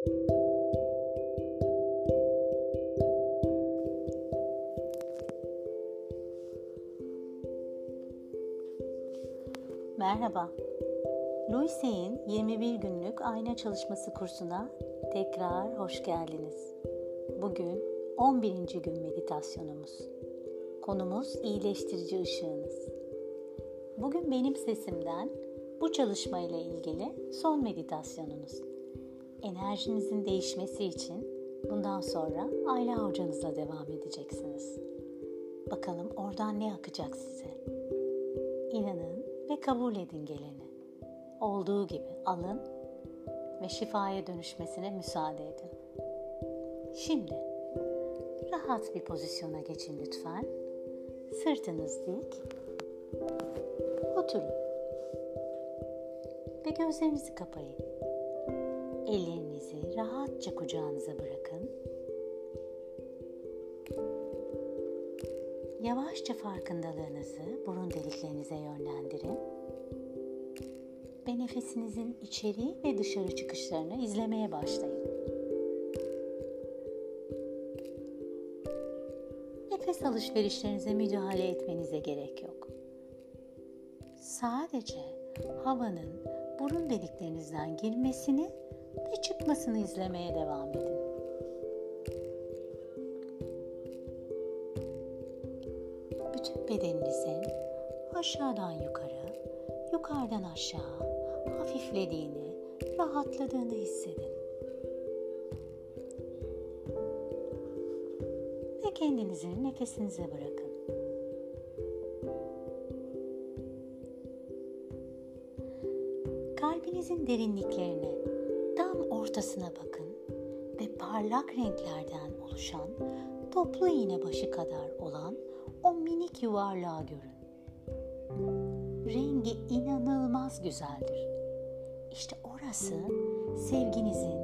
Merhaba. Louise'in 21 günlük ayna çalışması kursuna tekrar hoş geldiniz. Bugün 11. gün meditasyonumuz. Konumuz iyileştirici ışığınız. Bugün benim sesimden bu çalışma ile ilgili son meditasyonunuz. Enerjinizin değişmesi için bundan sonra Ayla hocanızla devam edeceksiniz. Bakalım oradan ne akacak size? İnanın ve kabul edin geleni. Olduğu gibi alın ve şifaya dönüşmesine müsaade edin. Şimdi rahat bir pozisyona geçin lütfen. Sırtınız dik. Oturun. Ve gözlerinizi kapayın. Ellerinizi rahatça kucağınıza bırakın. Yavaşça farkındalığınızı burun deliklerinize yönlendirin. Ve nefesinizin içeri ve dışarı çıkışlarını izlemeye başlayın. Nefes alışverişlerinize müdahale etmenize gerek yok. Sadece havanın burun deliklerinizden girmesini ve çıkmasını izlemeye devam edin. Bütün bedeninizin aşağıdan yukarı, yukarıdan aşağı hafiflediğini, rahatladığını hissedin. Ve kendinizi nefesinize bırakın. Kalbinizin derinliklerine, ortasına bakın ve parlak renklerden oluşan toplu iğne başı kadar olan o minik yuvarlağı görün. Rengi inanılmaz güzeldir. İşte orası sevginizin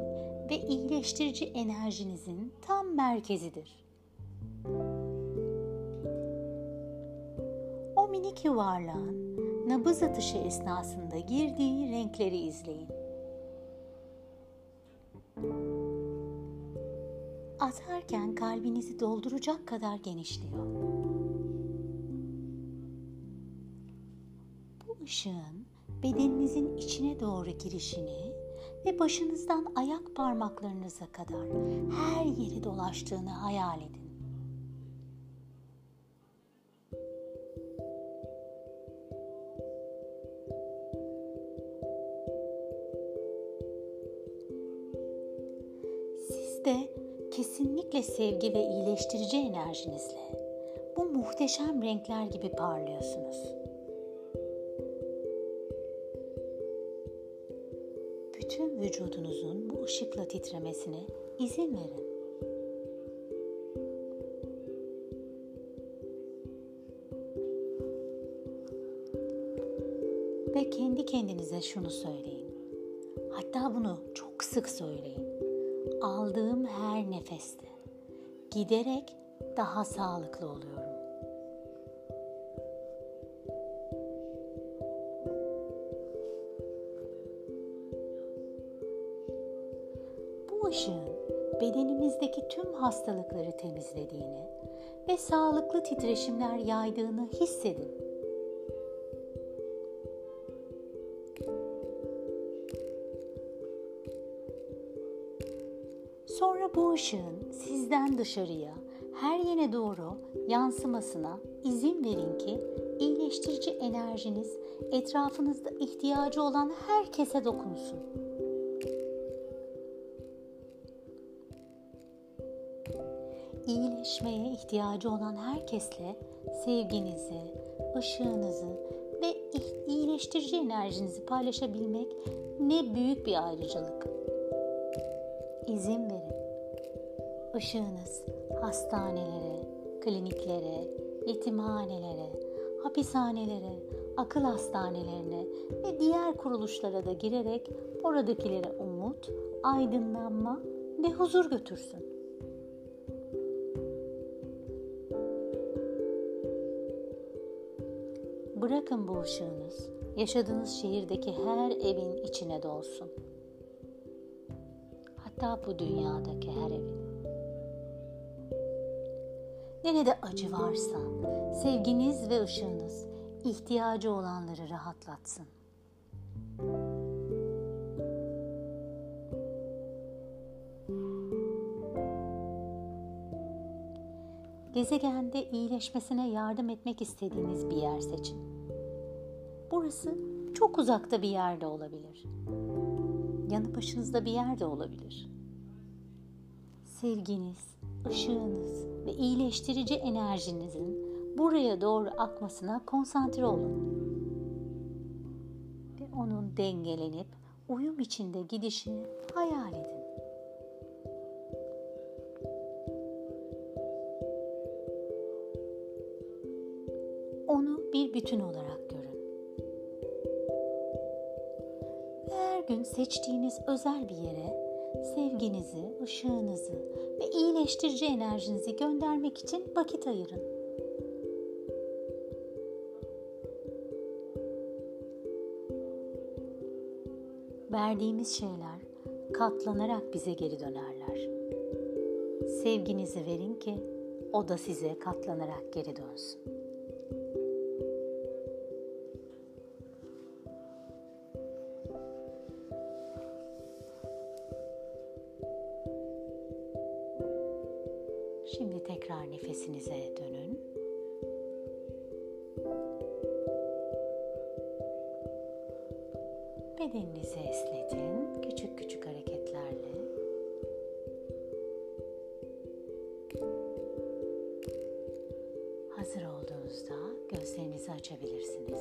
ve iyileştirici enerjinizin tam merkezidir. O minik yuvarlağın nabız atışı esnasında girdiği renkleri izleyin. Atarken kalbinizi dolduracak kadar genişliyor. Bu ışığın bedeninizin içine doğru girişini ve başınızdan ayak parmaklarınıza kadar her yeri dolaştığını hayal edin. De kesinlikle sevgi ve iyileştirici enerjinizle bu muhteşem renkler gibi parlıyorsunuz. Bütün vücudunuzun bu ışıkla titremesine izin verin. Ve kendi kendinize şunu söyleyin. Hatta bunu çok sık söyleyin. Aldığım her nefeste giderek daha sağlıklı oluyorum. Bu ışığın bedenimizdeki tüm hastalıkları temizlediğini ve sağlıklı titreşimler yaydığını hissedin. Sonra bu ışığın sizden dışarıya, her yene doğru yansımasına izin verin ki iyileştirici enerjiniz etrafınızda ihtiyacı olan herkese dokunsun. İyileşmeye ihtiyacı olan herkesle sevginizi, ışığınızı ve iyileştirici enerjinizi paylaşabilmek ne büyük bir ayrıcalık. İzin verin. Işığınız hastanelere, kliniklere, yetimhanelere, hapishanelere, akıl hastanelerine ve diğer kuruluşlara da girerek oradakilere umut, aydınlanma ve huzur götürsün. Bırakın bu ışığınız yaşadığınız şehirdeki her evin içine dolsun. Hatta bu dünyadaki her evin. Nerede acı varsa sevginiz ve ışığınız ihtiyacı olanları rahatlatsın. Gezegende iyileşmesine yardım etmek istediğiniz bir yer seçin. Burası çok uzakta bir yerde olabilir. Yanı başınızda bir yerde olabilir. Sevginiz, ışığınız ve iyileştirici enerjinizin buraya doğru akmasına konsantre olun. Ve onun dengelenip uyum içinde gidişini hayal edin. Onu bir bütün olarak seçtiğiniz özel bir yere sevginizi, ışığınızı ve iyileştirici enerjinizi göndermek için vakit ayırın. Verdiğimiz şeyler katlanarak bize geri dönerler. Sevginizi verin ki o da size katlanarak geri dönsün. Şimdi tekrar nefesinize dönün. Bedeninizi esnetin küçük küçük hareketlerle. Hazır olduğunuzda gözlerinizi açabilirsiniz.